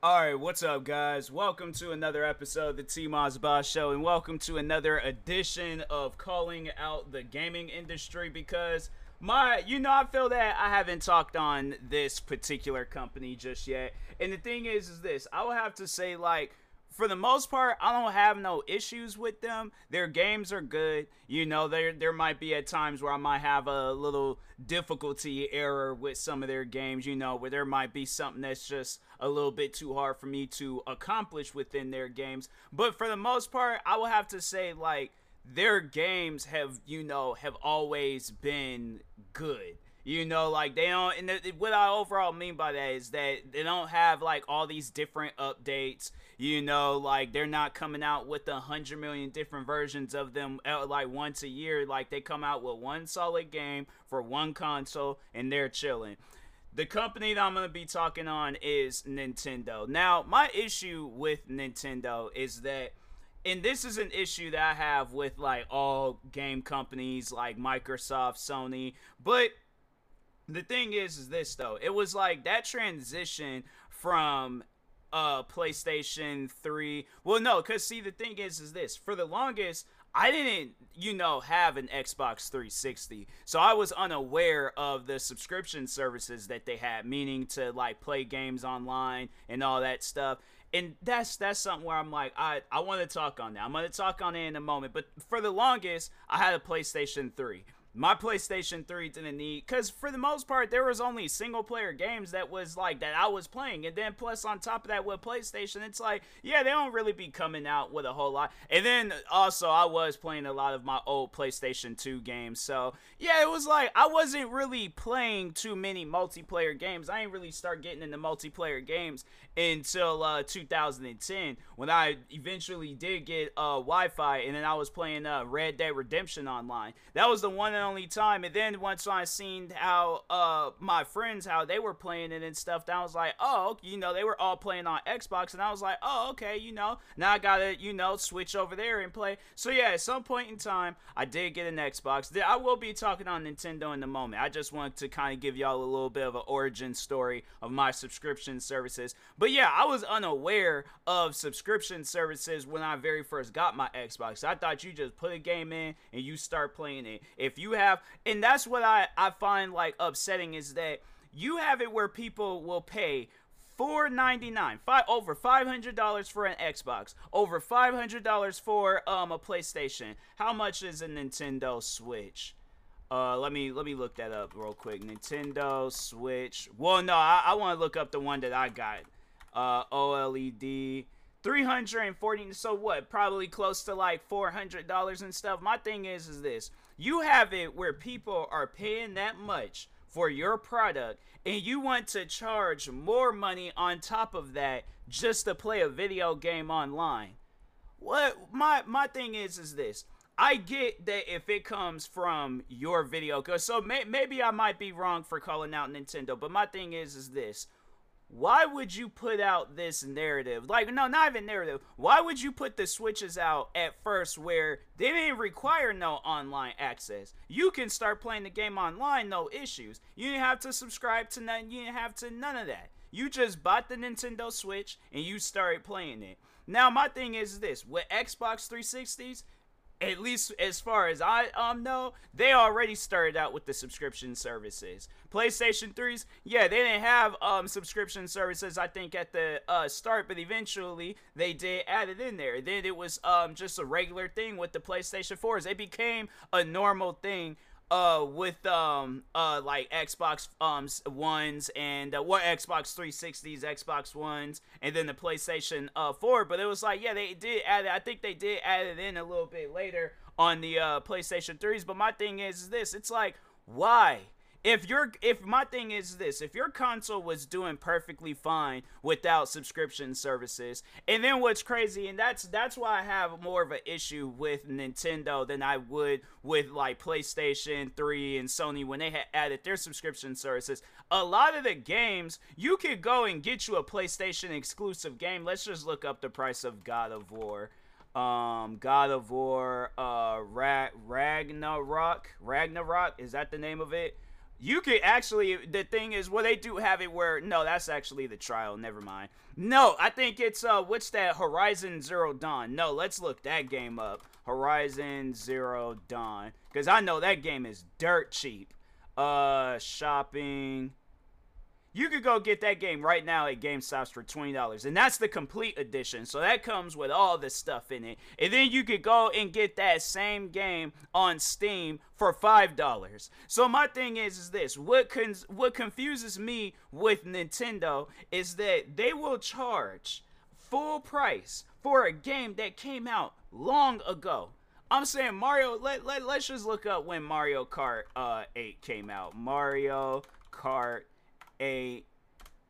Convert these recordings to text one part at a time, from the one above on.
All right, what's up, guys? Welcome to another episode of the T Moss Boss Show, and welcome to another edition of calling out the gaming industry because my, you know, I feel that I haven't talked on this particular company just yet. And the thing is, is this I will have to say, like, for the most part, I don't have no issues with them. Their games are good. You know, there there might be at times where I might have a little difficulty error with some of their games, you know, where there might be something that's just a little bit too hard for me to accomplish within their games. But for the most part, I will have to say like their games have, you know, have always been good. You know, like they don't. And the, what I overall mean by that is that they don't have like all these different updates. You know, like they're not coming out with a hundred million different versions of them uh, like once a year. Like they come out with one solid game for one console, and they're chilling. The company that I'm going to be talking on is Nintendo. Now, my issue with Nintendo is that and this is an issue that I have with like all game companies like Microsoft, Sony, but the thing is is this though it was like that transition from uh playstation 3 well no because see the thing is is this for the longest i didn't you know have an xbox 360 so i was unaware of the subscription services that they had meaning to like play games online and all that stuff and that's that's something where I'm like, I I want to talk on that. I'm gonna talk on it in a moment. But for the longest, I had a PlayStation 3 my PlayStation 3 didn't need because for the most part there was only single player games that was like that I was playing. And then plus on top of that with PlayStation it's like yeah they don't really be coming out with a whole lot. And then also I was playing a lot of my old PlayStation 2 games. So yeah it was like I wasn't really playing too many multiplayer games. I didn't really start getting into multiplayer games until uh, 2010 when I eventually did get uh, Wi-Fi and then I was playing uh, Red Dead Redemption online. That was the one and only time. And then once I seen how uh my friends how they were playing it and stuff, I was like, oh, you know, they were all playing on Xbox, and I was like, oh, okay, you know, now I gotta, you know, switch over there and play. So yeah, at some point in time, I did get an Xbox. I will be talking on Nintendo in a moment. I just wanted to kind of give y'all a little bit of an origin story of my subscription services. But yeah, I was unaware of subscription services when I very first got my Xbox. I thought you just put a game in and you start playing it. If you have, and that's what I, I find like upsetting is that you have it where people will pay four ninety nine, five over five hundred dollars for an Xbox, over five hundred dollars for um a PlayStation. How much is a Nintendo Switch? Uh, let me let me look that up real quick. Nintendo Switch. Well, no, I, I want to look up the one that I got. uh, OLED. 340 so what probably close to like $400 and stuff my thing is is this you have it where people are paying that much for your product and you want to charge more money on top of that just to play a video game online. What my my thing is is this. I get that if it comes from your video, cause so may, maybe I might be wrong for calling out Nintendo, but my thing is is this: why would you put out this narrative? Like, no, not even narrative. Why would you put the switches out at first where they didn't require no online access? You can start playing the game online, no issues. You didn't have to subscribe to nothing. You didn't have to none of that. You just bought the Nintendo Switch and you started playing it. Now, my thing is this: with Xbox 360s, at least as far as I um know, they already started out with the subscription services. PlayStation 3s, yeah, they didn't have um subscription services I think at the uh, start, but eventually they did add it in there. Then it was um just a regular thing with the PlayStation 4s. It became a normal thing uh with um uh like Xbox um ones and uh, what Xbox 360s, Xbox ones, and then the PlayStation uh 4. But it was like yeah, they did add it. I think they did add it in a little bit later on the uh PlayStation 3s. But my thing is, is this: it's like why if your if my thing is this if your console was doing perfectly fine without subscription services and then what's crazy and that's that's why i have more of an issue with nintendo than i would with like playstation 3 and sony when they had added their subscription services. A lot of the games you could go and get you a playstation exclusive game. Let's just look up the price of god of war. Um, God of War, uh, Ra- Ragnarok, Ragnarok, is that the name of it? You could actually, the thing is, well, they do have it where, no, that's actually the trial. Never mind. No, I think it's, uh, what's that? Horizon Zero Dawn. No, let's look that game up. Horizon Zero Dawn. Because I know that game is dirt cheap. Uh, shopping. You could go get that game right now at GameStops for $20. And that's the complete edition. So that comes with all the stuff in it. And then you could go and get that same game on Steam for $5. So my thing is is this, what con- what confuses me with Nintendo is that they will charge full price for a game that came out long ago. I'm saying Mario. Let, let let's just look up when Mario Kart uh 8 came out. Mario Kart 8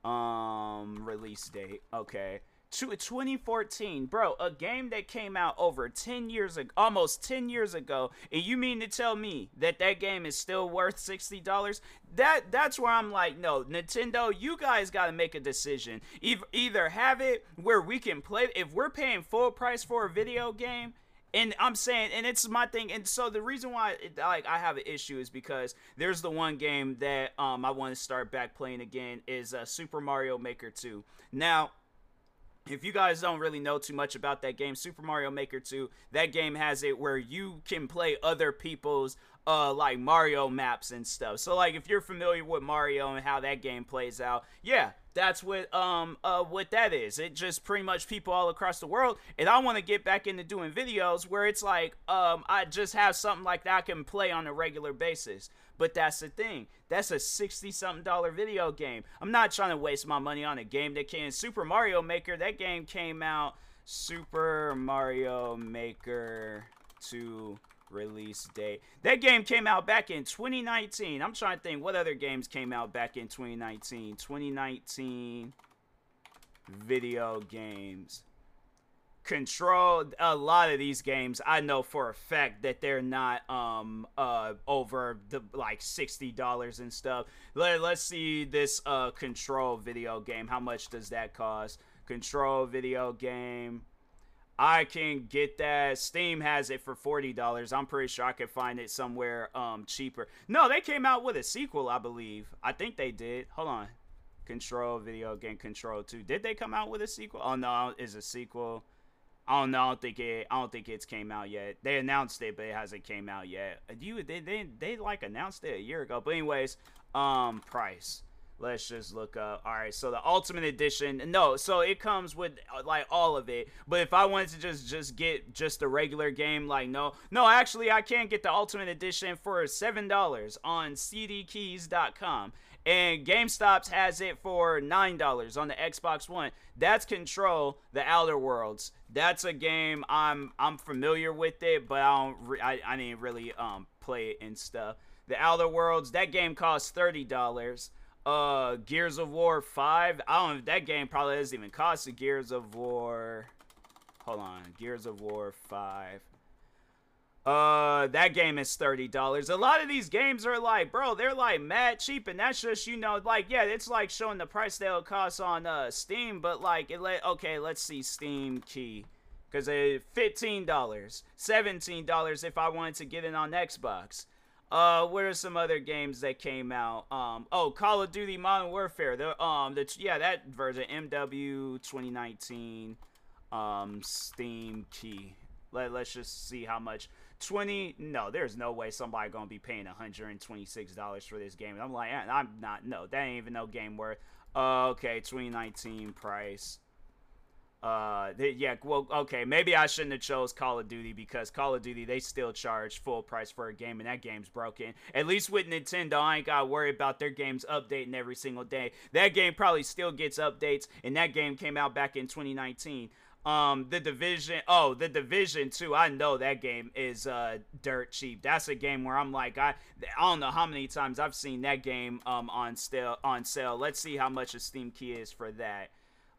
um release date. Okay. To 2014, bro, a game that came out over 10 years ago, almost 10 years ago, and you mean to tell me that that game is still worth $60? That that's where I'm like, no, Nintendo, you guys got to make a decision. Either, either have it where we can play if we're paying full price for a video game, and I'm saying, and it's my thing, and so the reason why like I have an issue is because there's the one game that um I want to start back playing again is uh, Super Mario Maker 2. Now, if you guys don't really know too much about that game, Super Mario Maker 2, that game has it where you can play other people's uh like Mario maps and stuff. So like if you're familiar with Mario and how that game plays out, yeah, that's what um uh what that is. It just pretty much people all across the world. And I want to get back into doing videos where it's like um I just have something like that I can play on a regular basis. But that's the thing. That's a 60 something dollar video game. I'm not trying to waste my money on a game that can Super Mario Maker. That game came out Super Mario Maker 2 release date. That game came out back in 2019. I'm trying to think what other games came out back in 2019. 2019 video games. Control a lot of these games I know for a fact that they're not um uh over the like $60 and stuff. Let, let's see this uh control video game. How much does that cost? Control video game I can get that. Steam has it for forty dollars. I'm pretty sure I could find it somewhere um cheaper. No, they came out with a sequel, I believe. I think they did. Hold on. Control video game Control 2. Did they come out with a sequel? Oh no, is a sequel. I don't know. I don't think it. I don't think it's came out yet. They announced it, but it hasn't came out yet. You they they, they like announced it a year ago. But anyways, um, price. Let's just look up. All right, so the Ultimate Edition. No, so it comes with uh, like all of it. But if I wanted to just just get just the regular game, like no, no, actually I can't get the Ultimate Edition for seven dollars on CDKeys.com. and GameStop's has it for nine dollars on the Xbox One. That's Control: The Outer Worlds. That's a game I'm I'm familiar with it, but I don't re- I, I didn't really um play it and stuff. The Outer Worlds. That game costs thirty dollars. Uh, Gears of War Five. I don't know if that game probably doesn't even cost the Gears of War. Hold on, Gears of War Five. Uh, that game is thirty dollars. A lot of these games are like, bro, they're like mad cheap, and that's just you know, like, yeah, it's like showing the price they'll cost on uh Steam, but like, it let okay, let's see Steam key, cause it fifteen dollars, seventeen dollars if I wanted to get it on Xbox. Uh, what are some other games that came out? Um, oh, Call of Duty Modern Warfare. The um, the yeah, that version MW 2019. Um, Steam key. Let Let's just see how much. 20 no there's no way somebody gonna be paying 126 dollars for this game i'm like i'm not no that ain't even no game worth uh, okay 2019 price uh yeah well okay maybe i shouldn't have chose call of duty because call of duty they still charge full price for a game and that game's broken at least with nintendo i ain't gotta worry about their games updating every single day that game probably still gets updates and that game came out back in 2019 um, the division. Oh, the division too. I know that game is uh dirt cheap. That's a game where I'm like, I I don't know how many times I've seen that game um on sale on sale. Let's see how much a Steam key is for that.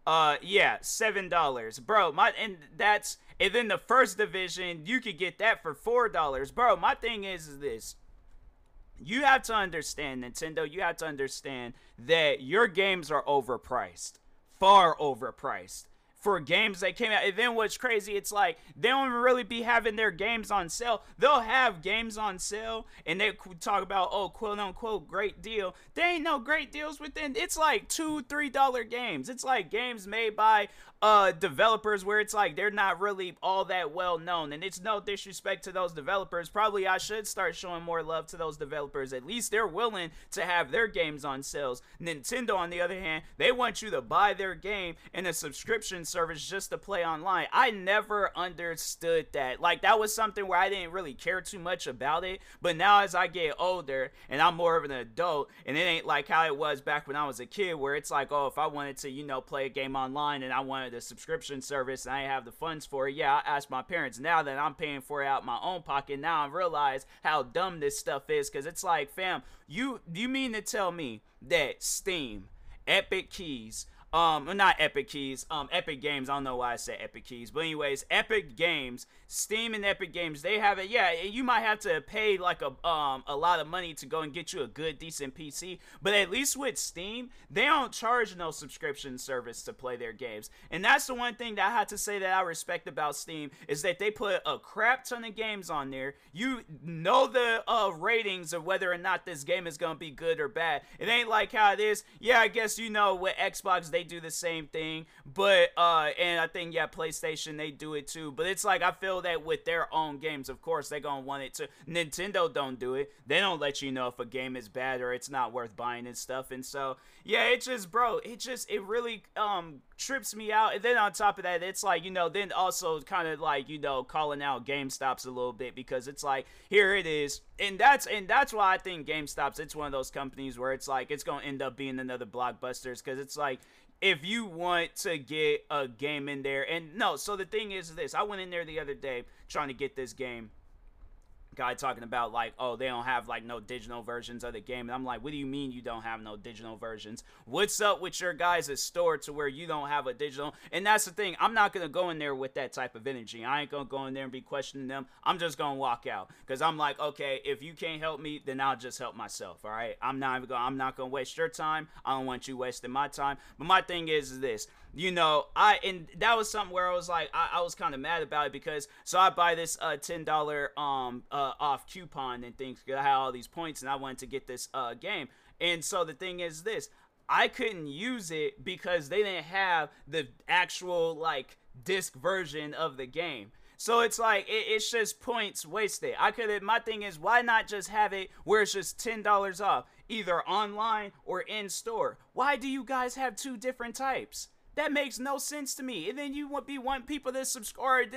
Uh, yeah, seven dollars, bro. My and that's and then the first division you could get that for four dollars, bro. My thing is, is this. You have to understand, Nintendo. You have to understand that your games are overpriced, far overpriced for games that came out. And then what's crazy, it's like they don't really be having their games on sale. They'll have games on sale and they talk about, oh, quote unquote, great deal. They ain't no great deals within. It's like two, three dollar games. It's like games made by uh developers where it's like they're not really all that well known. And it's no disrespect to those developers. Probably i should start showing more love to those developers. At least they're willing to have their games on sales. Nintendo on the other hand they want you to buy their game in a subscription service just to play online. I never understood that. Like that was something where i didn't really care too much about it. But now as i get older and i'm more of an adult and it ain't like how it was back when i was a kid where it's like oh if i wanted to you know play a game online and i wanted a subscription service and I have the funds for it, yeah, I asked my parents. Now that I'm paying for it out my own pocket, now I realize how dumb this stuff is because it's like, fam, you you mean to tell me that Steam, Epic Keys, um, not Epic Keys, um, Epic Games. I don't know why I said Epic Keys, but anyways, Epic Games, Steam and Epic Games, they have it. Yeah, you might have to pay like a um a lot of money to go and get you a good decent PC, but at least with Steam, they don't charge no subscription service to play their games, and that's the one thing that I have to say that I respect about Steam is that they put a crap ton of games on there. You know the uh ratings of whether or not this game is gonna be good or bad. It ain't like how it is. Yeah, I guess you know with Xbox they do the same thing, but uh, and I think yeah, PlayStation they do it too. But it's like I feel that with their own games, of course they're gonna want it to. Nintendo don't do it. They don't let you know if a game is bad or it's not worth buying and stuff. And so yeah, it just bro, it just it really um trips me out. And then on top of that, it's like, you know, then also kind of like, you know, calling out GameStops a little bit because it's like, here it is. And that's and that's why I think GameStops, it's one of those companies where it's like it's gonna end up being another blockbusters because it's like if you want to get a game in there and no so the thing is this i went in there the other day trying to get this game guy talking about like oh they don't have like no digital versions of the game. And i'm like what do you mean you don't have no digital versions? What's up with your guys' store to where you don't have a digital? And that's the thing. I'm not gonna go in there with that type of energy. I ain't gonna go in there and be questioning them. I'm just gonna walk out. Because i'm like okay if you can't help me then i'll just help myself all right? I'm not even gonna i'm not gonna waste your time. I don't want you wasting my time. But my thing is, is this you know, I and that was something where I was like, I, I was kind of mad about it because so I buy this uh, ten dollar um uh, off coupon and things. I had all these points and I wanted to get this uh game. And so the thing is this, I couldn't use it because they didn't have the actual like disc version of the game. So it's like it, it's just points wasted. I could. My thing is, why not just have it where it's just ten dollars off, either online or in store? Why do you guys have two different types? That makes no sense to me. And then you would be wanting people to subscribe,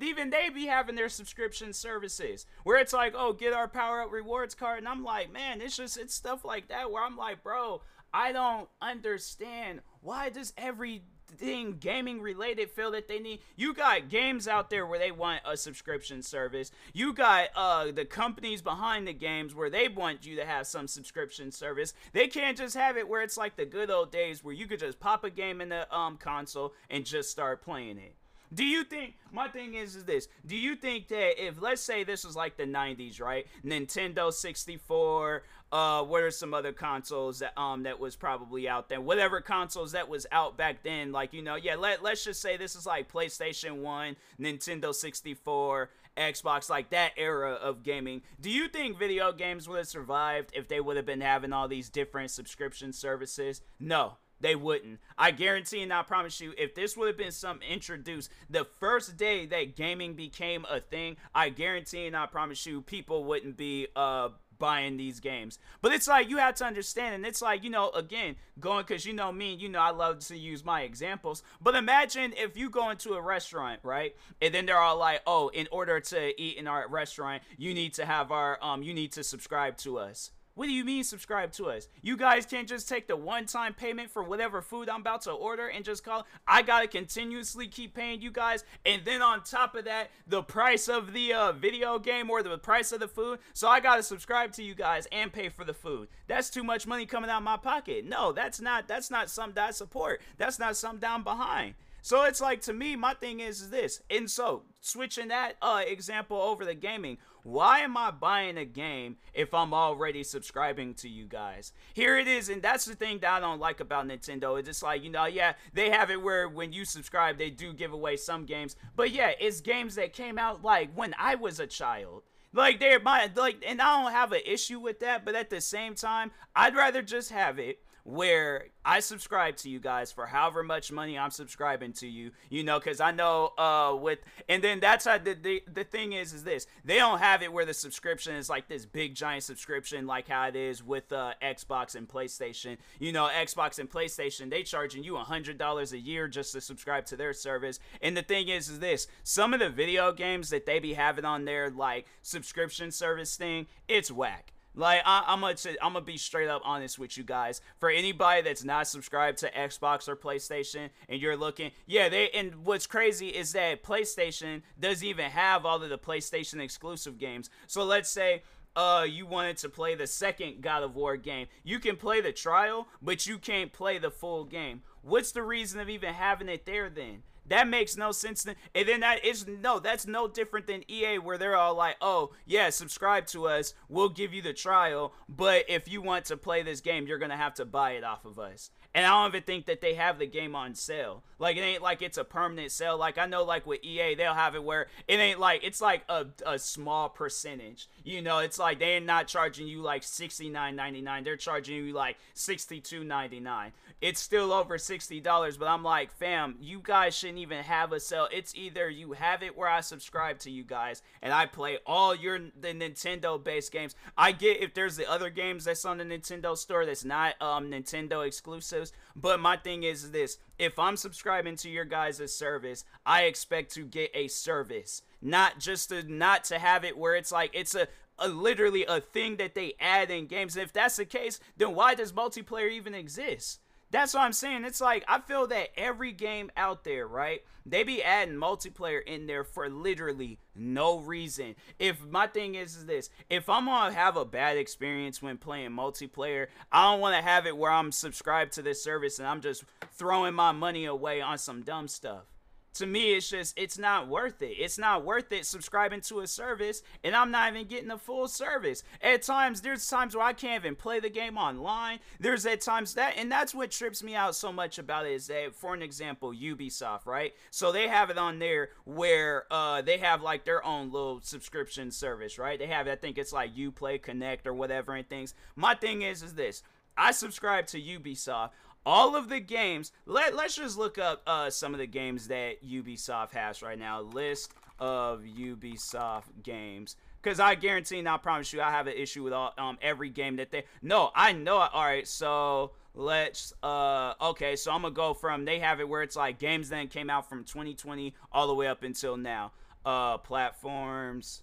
even they be having their subscription services where it's like, oh, get our Power Up Rewards card. And I'm like, man, it's just, it's stuff like that where I'm like, bro, I don't understand why does every thing gaming related feel that they need you got games out there where they want a subscription service you got uh the companies behind the games where they want you to have some subscription service they can't just have it where it's like the good old days where you could just pop a game in the um console and just start playing it do you think my thing is is this? Do you think that if let's say this was like the 90s, right? Nintendo 64, uh what are some other consoles that um that was probably out there? Whatever consoles that was out back then, like you know, yeah, let let's just say this is like PlayStation 1, Nintendo 64, Xbox, like that era of gaming. Do you think video games would have survived if they would have been having all these different subscription services? No. They wouldn't. I guarantee and I promise you, if this would have been something introduced the first day that gaming became a thing, I guarantee and I promise you, people wouldn't be uh buying these games. But it's like you have to understand, and it's like, you know, again, going because you know me, you know, I love to use my examples. But imagine if you go into a restaurant, right? And then they're all like, oh, in order to eat in our restaurant, you need to have our um you need to subscribe to us. What do you mean subscribe to us? You guys can't just take the one-time payment for whatever food I'm about to order and just call. I gotta continuously keep paying you guys, and then on top of that, the price of the uh, video game or the price of the food. So I gotta subscribe to you guys and pay for the food. That's too much money coming out of my pocket. No, that's not. That's not something that I support. That's not something down behind. So it's like to me, my thing is, is this. And so switching that uh, example over the gaming, why am I buying a game if I'm already subscribing to you guys? Here it is, and that's the thing that I don't like about Nintendo. It's just like, you know, yeah, they have it where when you subscribe, they do give away some games. But yeah, it's games that came out like when I was a child. Like they're my like and I don't have an issue with that, but at the same time, I'd rather just have it where I subscribe to you guys for however much money I'm subscribing to you, you know, because I know uh with and then that's how the, the the thing is is this they don't have it where the subscription is like this big giant subscription like how it is with uh Xbox and PlayStation. You know, Xbox and PlayStation they charging you a hundred dollars a year just to subscribe to their service. And the thing is is this some of the video games that they be having on their like subscription service thing, it's whack. Like I, am gonna I'm gonna be straight up honest with you guys. For anybody that's not subscribed to Xbox or PlayStation, and you're looking, yeah, they. And what's crazy is that PlayStation doesn't even have all of the PlayStation exclusive games. So let's say uh you wanted to play the second God of War game. You can play the trial, but you can't play the full game. What's the reason of even having it there then? That makes no sense. and then that is no, that's no different than EA where they're all like, oh, yeah, subscribe to us. We'll give you the trial. But if you want to play this game, you're going to have to buy it off of us. And I don't even think that they have the game on sale. Like it ain't like it's a permanent sale. Like I know like with EA, they'll have it where it ain't like it's like a, a small percentage. You know, it's like they're not charging you like sixty nine ninety nine. They're charging you like sixty two ninety nine. It's still over sixty dollars, but I'm like, fam, you guys shouldn't even have a sale. It's either you have it where I subscribe to you guys and I play all your the Nintendo based games. I get if there's the other games that's on the Nintendo store that's not um Nintendo exclusives, but my thing is this if I'm subscribing to your guys' service, I expect to get a service, not just to not to have it where it's like it's a, a literally a thing that they add in games. And if that's the case, then why does multiplayer even exist? That's what I'm saying. It's like I feel that every game out there, right? They be adding multiplayer in there for literally no reason. If my thing is, is this, if I'm gonna have a bad experience when playing multiplayer, I don't want to have it where I'm subscribed to this service and I'm just throwing my money away on some dumb stuff to me it's just it's not worth it. It's not worth it subscribing to a service and i'm not even getting a full service. At times there's times where i can't even play the game online. There's at times that and that's what trips me out so much about it is that for an example ubisoft right? So they have it on there where uh they have like their own little subscription service right? They have i think it's like uplay connect or whatever and things. My thing is is this. I subscribe to Ubisoft all of the games. Let Let's just look up uh, some of the games that Ubisoft has right now. List of Ubisoft games. Because I guarantee and I promise you, I have an issue with all um every game that they. No, I know. All right, so let's uh okay so i'm gonna go from they have it where it's like games then came out from 2020 all the way up until now uh platforms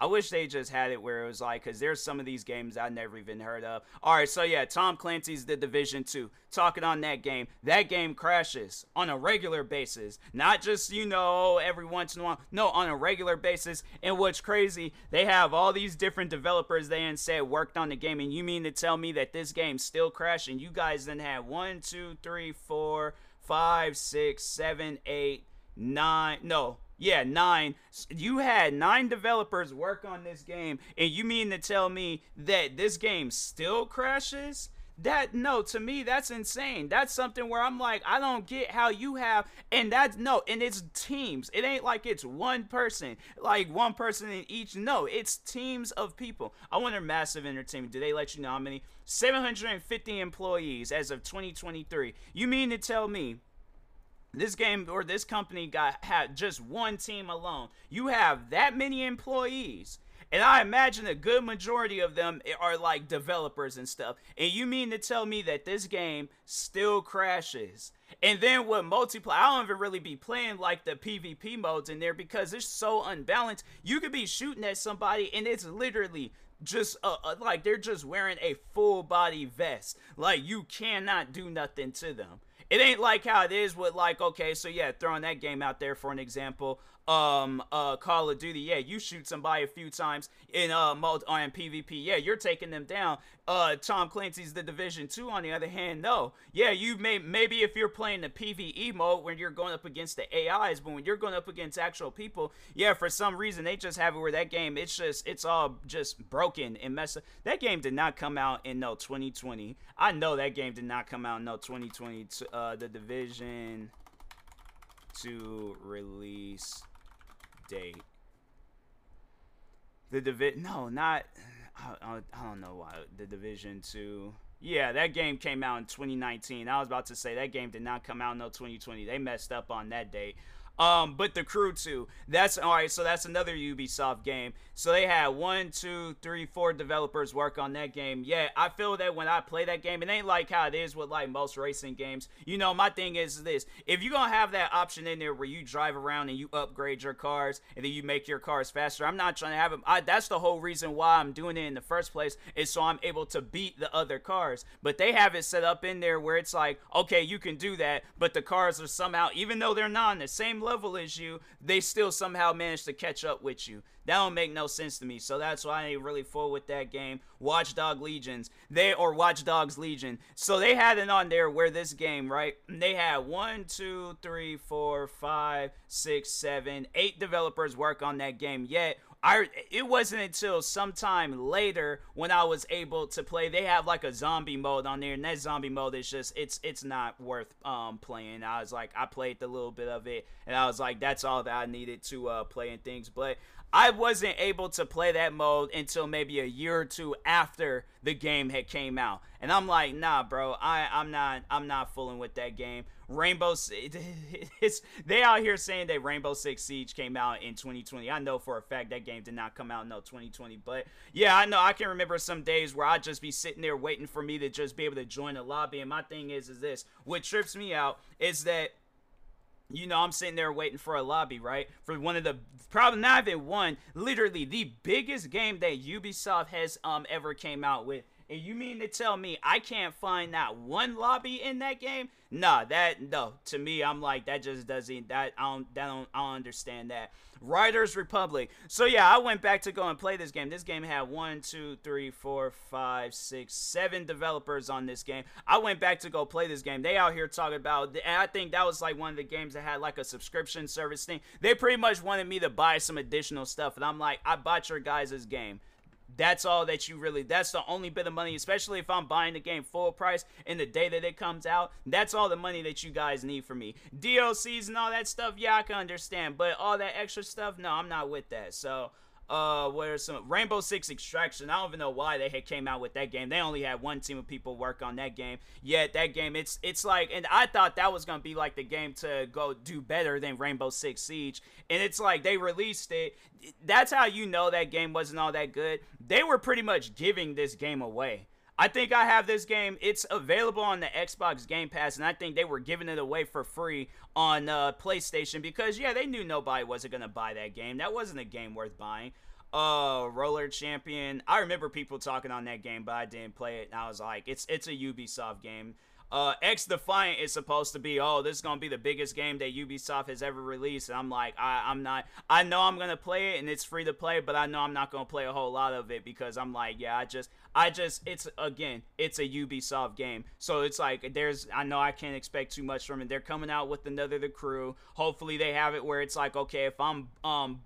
I wish they just had it where it was like, because there's some of these games I never even heard of. All right, so yeah, Tom Clancy's The Division 2. Talking on that game, that game crashes on a regular basis. Not just, you know, every once in a while. No, on a regular basis. And what's crazy, they have all these different developers they and said worked on the game. And you mean to tell me that this game still crashed? And you guys then have one, two, three, four, five, six, seven, eight, nine. No, yeah, nine. You had nine developers work on this game, and you mean to tell me that this game still crashes? That no, to me that's insane. That's something where I'm like, I don't get how you have, and that's no, and it's teams. It ain't like it's one person, like one person in each. No, it's teams of people. I wonder, massive entertainment. Do they let you know how many? 750 employees as of 2023. You mean to tell me this game or this company got had just one team alone. You have that many employees. And I imagine a good majority of them are like developers and stuff. And you mean to tell me that this game still crashes? And then with multiplayer, I don't even really be playing like the PvP modes in there because it's so unbalanced. You could be shooting at somebody and it's literally just uh, uh, like they're just wearing a full body vest. Like you cannot do nothing to them. It ain't like how it is with like okay, so yeah, throwing that game out there for an example um uh Call of Duty, yeah, you shoot somebody a few times in uh multi on PvP, yeah, you're taking them down. Uh Tom Clancy's the Division 2 on the other hand, no. Yeah, you may maybe if you're playing the PvE mode when you're going up against the AIs, but when you're going up against actual people, yeah, for some reason they just have it where that game it's just it's all just broken and messed up. That game did not come out in no 2020. I know that game did not come out in no 2020 uh the Division 2 release date. The division, no, not. I, I, don't know why the division two. Yeah, that game came out in 2019. I was about to say that game did not come out until 2020. They messed up on that date. Um, but the crew two, that's all right. So that's another Ubisoft game. So they had one, two, three, four developers work on that game. Yeah, I feel that when I play that game, it ain't like how it is with like most racing games. You know, my thing is this: if you're gonna have that option in there where you drive around and you upgrade your cars and then you make your cars faster, I'm not trying to have them. I, that's the whole reason why I'm doing it in the first place is so I'm able to beat the other cars. But they have it set up in there where it's like, okay, you can do that, but the cars are somehow, even though they're not on the same as you, they still somehow manage to catch up with you. That don't make no sense to me. So that's why I ain't really full with that game. Watchdog Legions. They or Watchdogs Legion. So they had it on there where this game, right? They had one, two, three, four, five, six, seven, eight developers work on that game. Yet I it wasn't until sometime later when I was able to play. They have like a zombie mode on there, and that zombie mode is just it's it's not worth um playing. I was like I played the little bit of it, and I was like that's all that I needed to uh play and things. But I wasn't able to play that mode until maybe a year or two after the game had came out. And I'm like, nah, bro, I, I'm not I'm not fooling with that game. Rainbow it's they out here saying that Rainbow Six Siege came out in 2020. I know for a fact that game did not come out in 2020. But yeah, I know I can remember some days where I'd just be sitting there waiting for me to just be able to join the lobby. And my thing is is this what trips me out is that you know, I'm sitting there waiting for a lobby, right? For one of the probably not even one, literally the biggest game that Ubisoft has um ever came out with. And you mean to tell me I can't find that one lobby in that game? Nah, that no. To me, I'm like that just doesn't that I don't that don't I don't understand that. Riders Republic. So yeah, I went back to go and play this game. This game had one, two, three, four, five, six, seven developers on this game. I went back to go play this game. They out here talking about, and I think that was like one of the games that had like a subscription service thing. They pretty much wanted me to buy some additional stuff, and I'm like, I bought your guys' game. That's all that you really, that's the only bit of money, especially if I'm buying the game full price in the day that it comes out. That's all the money that you guys need for me. DLCs and all that stuff, yeah, I can understand. But all that extra stuff, no, I'm not with that. So, uh what are some Rainbow Six Extraction. I don't even know why they had came out with that game. They only had one team of people work on that game. Yet that game it's it's like and I thought that was gonna be like the game to go do better than Rainbow Six Siege. And it's like they released it. That's how you know that game wasn't all that good. They were pretty much giving this game away. I think I have this game. It's available on the Xbox Game Pass, and I think they were giving it away for free on uh, PlayStation because, yeah, they knew nobody wasn't going to buy that game. That wasn't a game worth buying. Uh, Roller Champion. I remember people talking on that game, but I didn't play it, and I was like, it's it's a Ubisoft game. Uh, X Defiant is supposed to be, oh, this is gonna be the biggest game that Ubisoft has ever released, and I'm like, I, I'm not. I know I'm gonna play it, and it's free to play, but I know I'm not gonna play a whole lot of it because I'm like, yeah, I just, I just, it's again, it's a Ubisoft game, so it's like there's, I know I can't expect too much from it. They're coming out with another the crew. Hopefully they have it where it's like, okay, if I'm um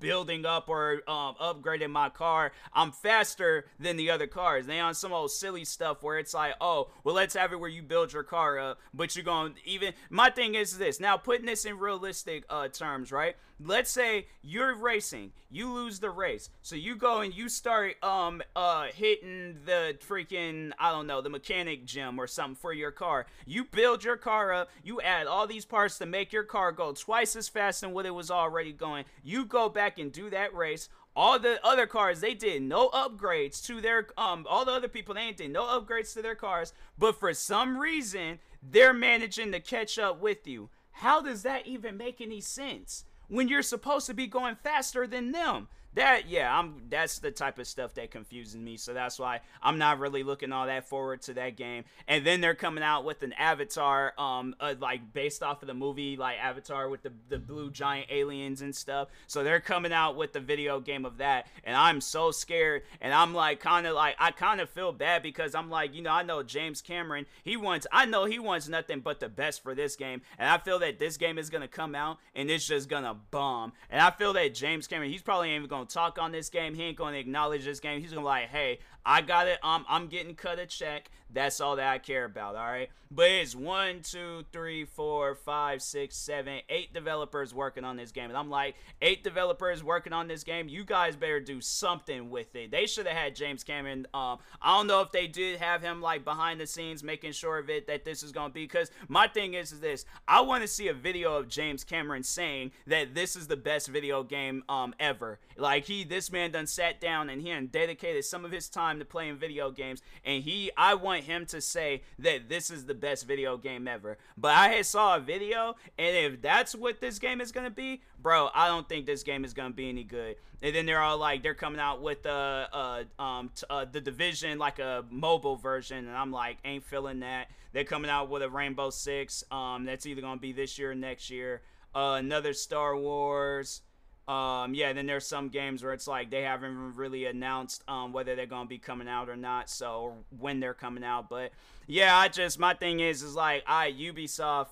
building up or um, upgrading my car, I'm faster than the other cars. They on some old silly stuff where it's like, oh, well, let's have it where you build your car up, but you're going to even. My thing is this now, putting this in realistic uh, terms, right? Let's say you're racing, you lose the race, so you go and you start um uh hitting the freaking I don't know the mechanic gym or something for your car. You build your car up, you add all these parts to make your car go twice as fast than what it was already going. You go back and do that race. All the other cars, they did no upgrades to their um. All the other people, they did no upgrades to their cars, but for some reason, they're managing to catch up with you. How does that even make any sense? When you're supposed to be going faster than them that yeah i'm that's the type of stuff that confuses me. So that's why i'm not really looking all that forward to that game. And then they're coming out with an avatar um uh, like based off of the movie like avatar with the, the blue giant aliens and stuff. So they're coming out with the video game of that. And i'm so scared. And i'm like kind of like i kind of feel bad because i'm like you know i know james cameron. He wants i know he wants nothing but the best for this game. And i feel that this game is gonna come out and it's just gonna bomb. And i feel that james cameron he's probably even gonna talk on this game. He ain't gonna acknowledge this game. He's gonna be like, hey, I got it. Um, I'm getting cut a check. That's all that I care about. All right. But it's one, two, three, four, five, six, seven, eight developers working on this game, and I'm like, eight developers working on this game. You guys better do something with it. They should have had James Cameron. Um, I don't know if they did have him like behind the scenes making sure of it that this is gonna be. Because my thing is, is this: I want to see a video of James Cameron saying that this is the best video game um ever. Like he, this man done sat down and he and dedicated some of his time to playing video games, and he, I want him to say that this is the best video game ever. But I saw a video, and if that's what this game is gonna be, bro, I don't think this game is gonna be any good. And then they're all like, they're coming out with uh, uh um t- uh, the division like a mobile version, and I'm like, ain't feeling that. They're coming out with a Rainbow Six, um, that's either gonna be this year or next year. Uh, another Star Wars. Um, yeah, then there's some games where it's like they haven't really announced um, whether they're gonna be coming out or not, so when they're coming out. But yeah, I just my thing is is like I Ubisoft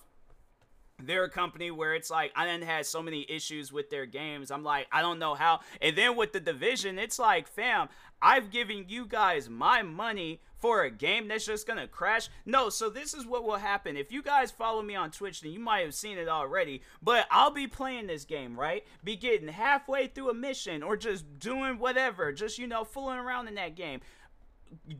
they're a company where it's like I didn't had so many issues with their games. I'm like, I don't know how. And then with the division, it's like, fam, I've given you guys my money for a game that's just gonna crash. No, so this is what will happen. If you guys follow me on Twitch, then you might have seen it already. But I'll be playing this game, right? Be getting halfway through a mission or just doing whatever, just you know, fooling around in that game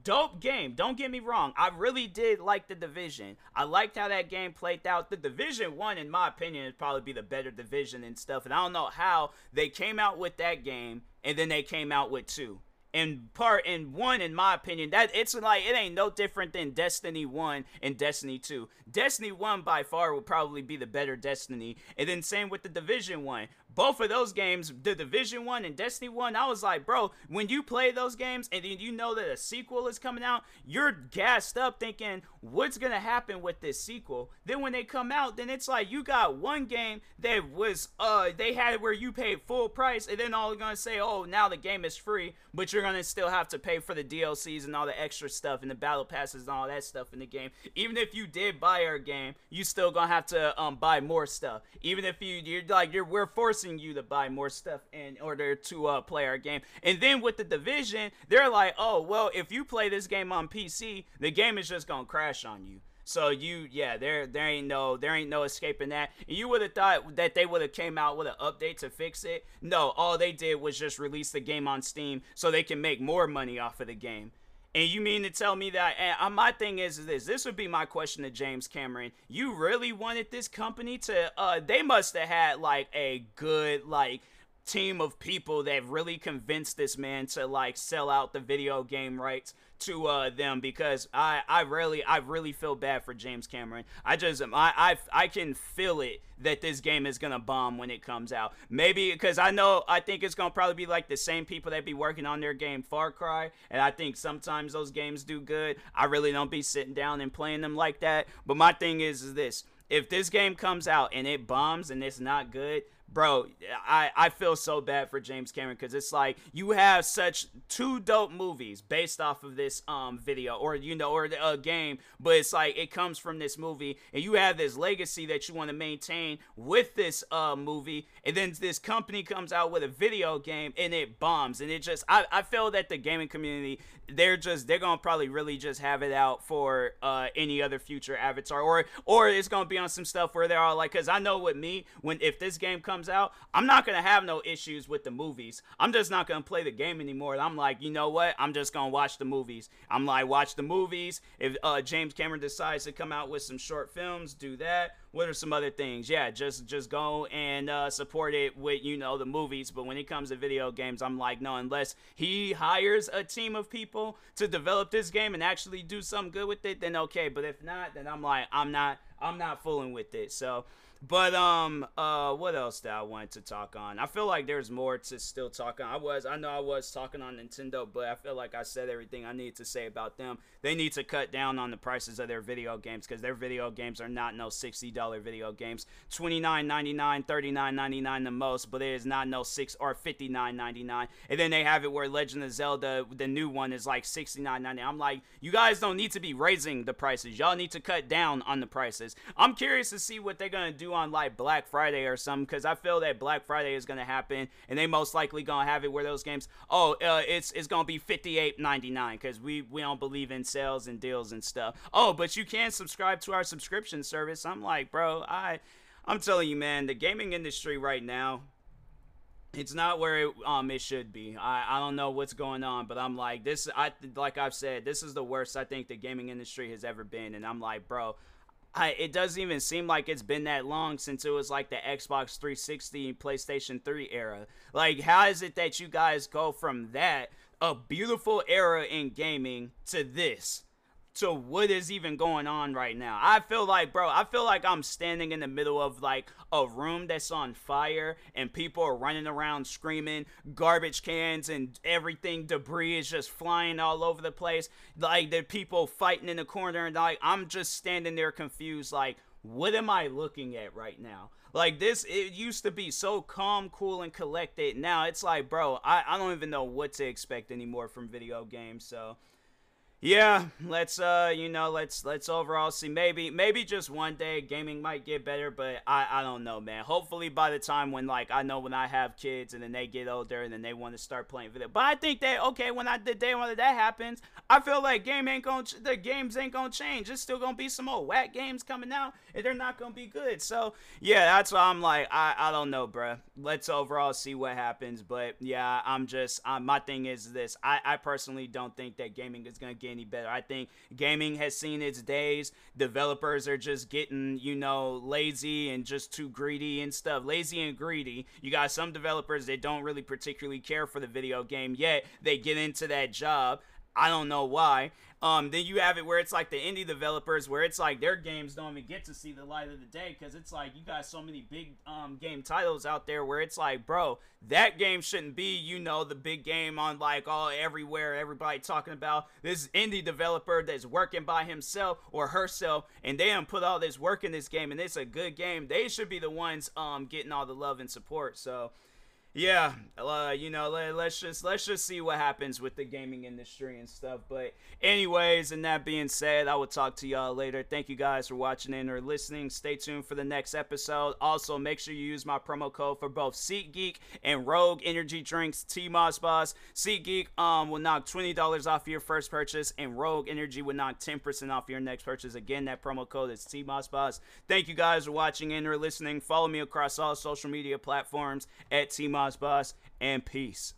dope game. Don't get me wrong. I really did like the division. I liked how that game played out. The division one, in my opinion, would probably be the better division and stuff. And I don't know how they came out with that game and then they came out with two in part in one in my opinion that it's like it ain't no different than destiny 1 and destiny 2 destiny 1 by far would probably be the better destiny. And then same with the division 1 both of those games, the Division One and Destiny One, I was like, bro, when you play those games and then you know that a sequel is coming out, you're gassed up thinking, what's gonna happen with this sequel? Then when they come out, then it's like you got one game that was uh they had it where you paid full price, and then all they're gonna say, oh, now the game is free, but you're gonna still have to pay for the DLCs and all the extra stuff and the battle passes and all that stuff in the game. Even if you did buy our game, you still gonna have to um buy more stuff. Even if you you're like you're we're forced forcing you to buy more stuff in order to uh, play our game. And then with the division, they're like, oh, well, if you play this game on PC, the game is just to crash on you. So you, yeah, there there ain't no there ain't no escaping that. And you would have thought that they would have came out with an update to fix it. No, all they did was just release the game on Steam so they can make more money off of the game. And you mean to tell me that? And uh, my thing is this. This would be my question to James Cameron. You really wanted this company to? Uh, they must have had like a good like team of people that really convinced this man to like sell out the video game rights to uh, them because I I really I really feel bad for James Cameron. I just I I I can feel it that this game is gonna bomb when it comes out. Maybe because I know I think it's gonna probably be like the same people that be working on their game Far Cry, and I think sometimes those games do good. I really don't be sitting down and playing them like that. But my thing is, is this: if this game comes out and it bombs and it's not good, bro, I, I feel so bad for James Cameron because it's like you have such two dope movies based off of this um video or you know or a game, but it's like it comes from this movie and you have this legacy that you want to maintain with this uh movie, and then this company comes out with a video game and it bombs, and it just I, I feel that the gaming community they're just they're gonna probably really just have it out for uh any other future avatar or or it's gonna be on some stuff where they're all like because I know with me when if this game comes comes out, I'm not gonna have no issues with the movies. I'm just not gonna play the game anymore. I'm like, you know what? I'm just gonna watch the movies. I'm like, watch the movies. If uh, James Cameron decides to come out with some short films, do that. What are some other things? Yeah, just just go and uh, support it with you know the movies. But when it comes to video games, I'm like, no, unless he hires a team of people to develop this game and actually do something good with it, then okay. But if not, then I'm like, I'm not, I'm not fooling with it. So but um, uh, what else did I want to talk on? I feel like there's more to still talk on. I was, I know I was talking on Nintendo, but I feel like I said everything I need to say about them. They need to cut down on the prices of their video games because their video games are not no sixty dollar video games. Twenty nine ninety nine, thirty nine ninety nine the most, but it is not no six or fifty nine ninety nine. And then they have it where Legend of Zelda, the new one, is like sixty nine ninety. I'm like, you guys don't need to be raising the prices. Y'all need to cut down on the prices. I'm curious to see what they're gonna do on like Black Friday or something because I feel that Black Friday is gonna happen and they most likely gonna have it where those games oh uh, it's it's gonna be 58.99 because we we don't believe in sales and deals and stuff. Oh, but you can subscribe to our subscription service. I'm like, bro, I I'm telling you, man, the gaming industry right now it's not where it, um it should be. I, I don't know what's going on, but I'm like this. I like I've said, this is the worst I think the gaming industry has ever been, and I'm like, bro, I, it doesn't even seem like it's been that long since it was like the Xbox 360 PlayStation 3 era. Like, how is it that you guys go from that, a beautiful era in gaming, to this? To what is even going on right now. I feel like, bro, I feel like I'm standing in the middle of like a room that's on fire and people are running around screaming, garbage cans and everything, debris is just flying all over the place. Like the people fighting in the corner and like I'm just standing there confused like what am I looking at right now? Like this, it used to be so calm, cool, and collected. Now it's like, bro, I, I don't even know what to expect anymore from video games. So yeah, let's uh, you know, let's let's overall see. Maybe maybe just one day gaming might get better, but I I don't know, man. Hopefully by the time when like I know when I have kids and then they get older and then they want to start playing video. But I think that okay, when I the day when that happens, I feel like game ain't gonna the games ain't gonna change. It's still gonna be some old whack games coming out, and they're not gonna be good. So yeah, that's why I'm like I I don't know, bruh. Let's overall see what happens. But yeah, I'm just uh, my thing is this. I I personally don't think that gaming is gonna get any better. I think gaming has seen its days. Developers are just getting, you know, lazy and just too greedy and stuff. Lazy and greedy. You got some developers that don't really particularly care for the video game yet. They get into that job. I don't know why. Um, then you have it where it's like the indie developers, where it's like their games don't even get to see the light of the day because it's like you got so many big um, game titles out there where it's like, bro, that game shouldn't be, you know, the big game on like all everywhere, everybody talking about this indie developer that's working by himself or herself, and they don't put all this work in this game, and it's a good game. They should be the ones um getting all the love and support. So yeah, uh, you know, let, us just let's just see what happens with the gaming industry and stuff. But anyways, and that being said, I will talk to y'all later. Thank you guys for watching and or listening. Stay tuned for the next episode. Also, make sure you use my promo code for both SeatGeek and Rogue Energy Drinks. T Moss Boss SeatGeek um will knock twenty dollars off your first purchase, and Rogue Energy will knock ten percent off your next purchase. Again, that promo code is T Moss Boss. Thank you guys for watching and or listening. Follow me across all social media platforms at T Moss Boss, and peace.